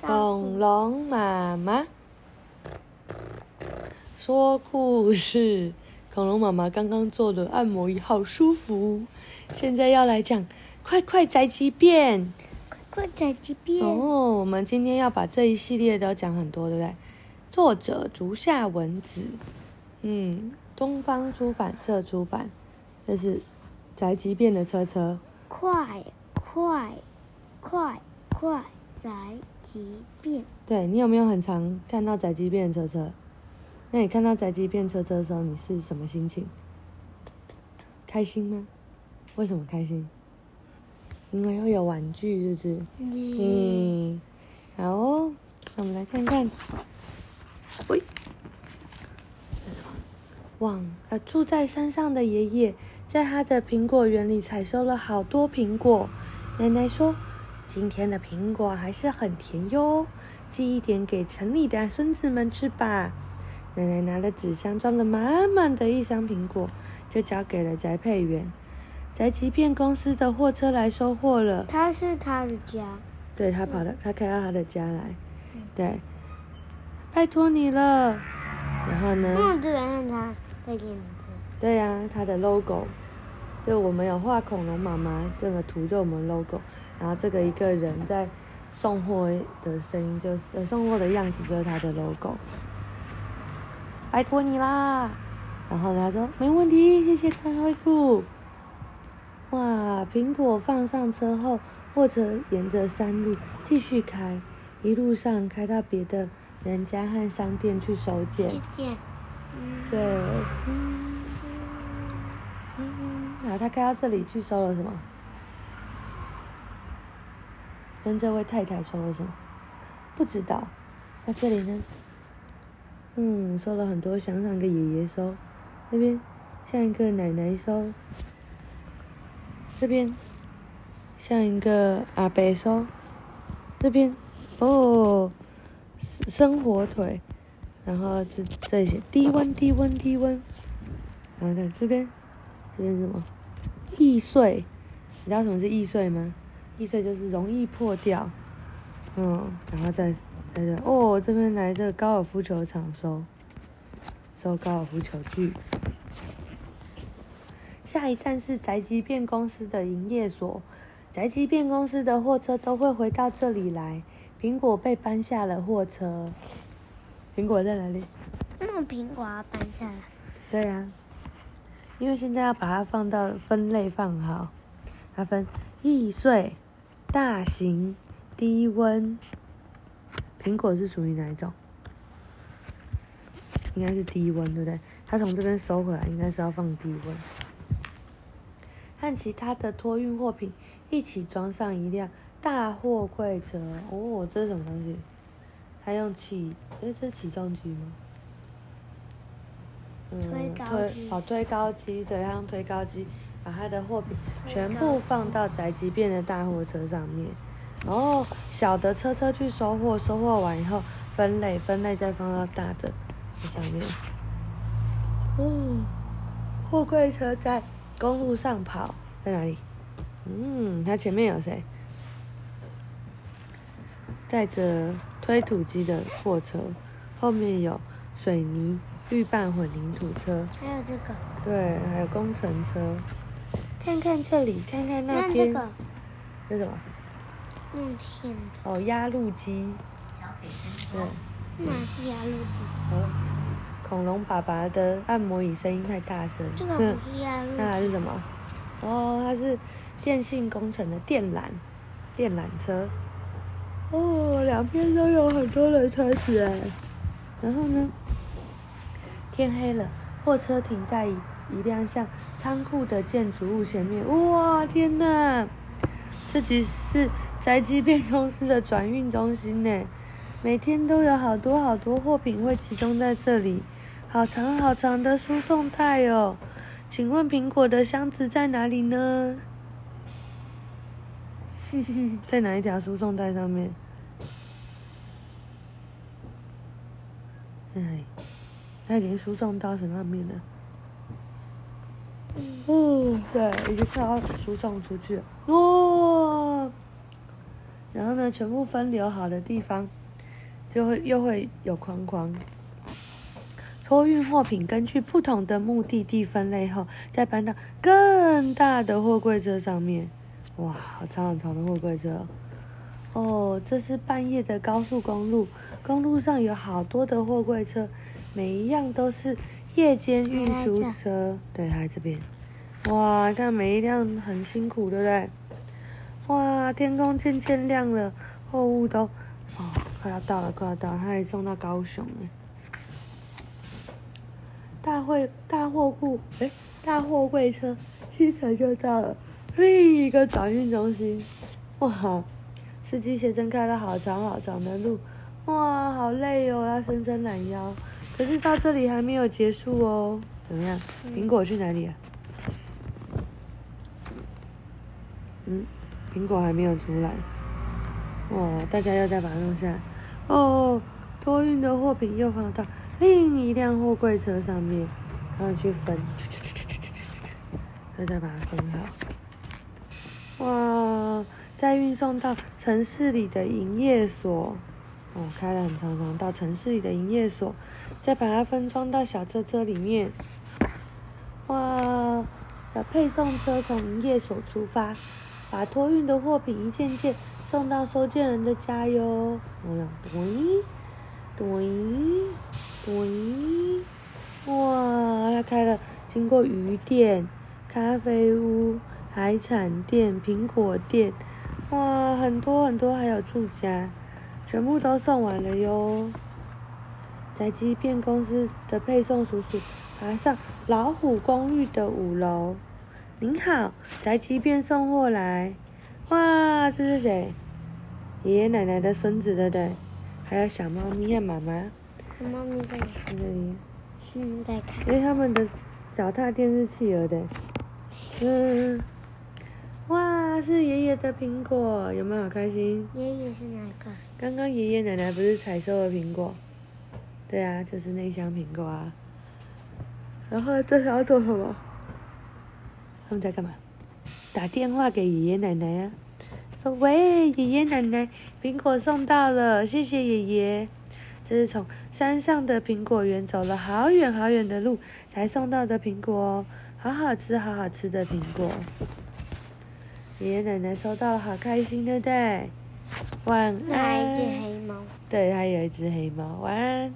恐龙妈妈说故事。恐龙妈妈刚刚做了按摩椅，好舒服。现在要来讲快快宅急便快快宅急便，哦。我们今天要把这一系列都讲很多，对不对？作者竹下文子，嗯，东方出版社出版。这是宅急便的车车，快快快快宅急便，对你有没有很常看到宅急便的车车？那你看到宅急便车车的时候，你是什么心情？开心吗？为什么开心？因为会有玩具，是不是？嗯，好哦，那我们来看看。喂，往呃，住在山上的爷爷，在他的苹果园里采收了好多苹果。奶奶说，今天的苹果还是很甜哟，寄一点给城里的孙子们吃吧。奶奶拿了纸箱，装了满满的一箱苹果，就交给了宅配员。宅急便公司的货车来收货了。他是他的家，对他跑到，他开到他的家来，对，拜托你了。然后呢？嗯，这个让他的影子，对呀、他的 logo，就我们有画恐龙妈妈这个图，就我们 logo。然后这个一个人在送货的声音，就是呃送货的样子，就是他的 logo。拜托你啦！然后他说没问题，谢谢开会库。哇，苹果放上车后，货车沿着山路继续开，一路上开到别的人家和商店去收件。姐姐，嗯，对，嗯，嗯，然后他开到这里去收了什么？跟这位太太收了什么？不知道。那这里呢？嗯，收了很多，想想个爷爷收，那边像一个奶奶收，这边像一个阿伯收，这边哦，生火腿。然后这这些低温低温低温，然后在这边，这边什么？易碎，你知道什么是易碎吗？易碎就是容易破掉，嗯，然后再在这哦，这边来这高尔夫球场收，收高尔夫球具。下一站是宅急便公司的营业所，宅急便公司的货车都会回到这里来。苹果被搬下了货车。苹果在哪里？那苹果要搬下来，对呀、因为现在要把它放到分类放好，它分易碎、大型、低温。苹果是属于哪一种？应该是低温，对不对？它从这边收回来，应该是要放低温。和其他的托运货品一起装上一辆大货柜车。哦，这是什么东西？它用起，诶，这是起重机吗？嗯，推高哦，推高机，对，它用推高机把他的货品全部放到宅急便的大货车上面，然后小的车车去收货，收货完以后分类，分类再放到大的这上面。哦，货柜车在公路上跑，在哪里？嗯，它前面有谁？载着推土机的货车，后面有水泥、预拌混凝土车，还有这个，对，还有工程车。看看这里，看看那那这边，个这是什么？用线的，哦，压路机。对，那是压路机，哦，恐龙爸爸的按摩椅声音太大声。这个不是压路机，那还是什么？哦，它是电信工程的电缆，电缆车。哦，两边都有很多人车子哎。然后呢？天黑了，货车停在一一辆像仓库的建筑物前面。哇，天哪！这集是宅急便公司的转运中心呢，每天都有好多好多货品会集中在这里，好长好长的输送带哦。请问苹果的箱子在哪里呢？在哪一条输送带上面？在哪里？它已经输送到什么上面了？哦，对，已经快要输送出去了。哦，然后呢，全部分流好的地方，就会又会有框框。托运货品根据不同的目的地分类后，再搬到更大的货柜车上面。哇，好长好长的货柜车！哦，这是半夜的高速公路，公路上有好多的货柜车，每一样都是夜间运输车。对，还在这边。哇，看每一辆很辛苦，对不对？哇，天空渐渐亮了，货物都哦，快要到了，快要到，了，它还送到高雄呢。大会大货库，哎，大货柜车，现在就到了另一个转运中心。哇，司机先生开了好长好长的路，哇，好累哦，要伸伸懒腰。可是到这里还没有结束哦，怎么样？苹果去哪里啊？嗯。苹果还没有出来，哦！大家又在把它弄下来。哦，托运的货品又放到另一辆货柜车上面，然后去分，又再把它分好。哇！再运送到城市里的营业所，哦，开了很长长，到城市里的营业所，再把它分装到小车车里面。哇！的配送车从营业所出发。把托运的货品一件件送到收件人的家哟。我想，对，对，对，哇！他开了，经过鱼店、咖啡屋、海产店、苹果店，哇，很多很多，还有住家，全部都送完了哟。宅急便公司的配送叔叔爬上老虎公寓的五楼。您好，宅急便送货来。哇，这是谁？爷爷奶奶的孙子对不对？还有小猫咪和妈妈。小猫咪在这里。嗯，在看。因为他们的脚踏电视器有的。嗯。哇，是爷爷的苹果，有没有好开心？爷爷是哪个？刚刚爷爷奶奶不是采收了苹果？对啊，就是那箱苹果啊。然后这是要做什么？他们在干嘛？打电话给爷爷奶奶呀，说：“喂，爷爷奶奶，苹果送到了，谢谢爷爷。这是从山上的苹果园走了好远好远的路才送到的苹果哦，好好吃，好好吃的苹果。爷爷奶奶收到了，好开心，对不对？晚安。还有一只黑猫。对，还有一只黑猫。晚安。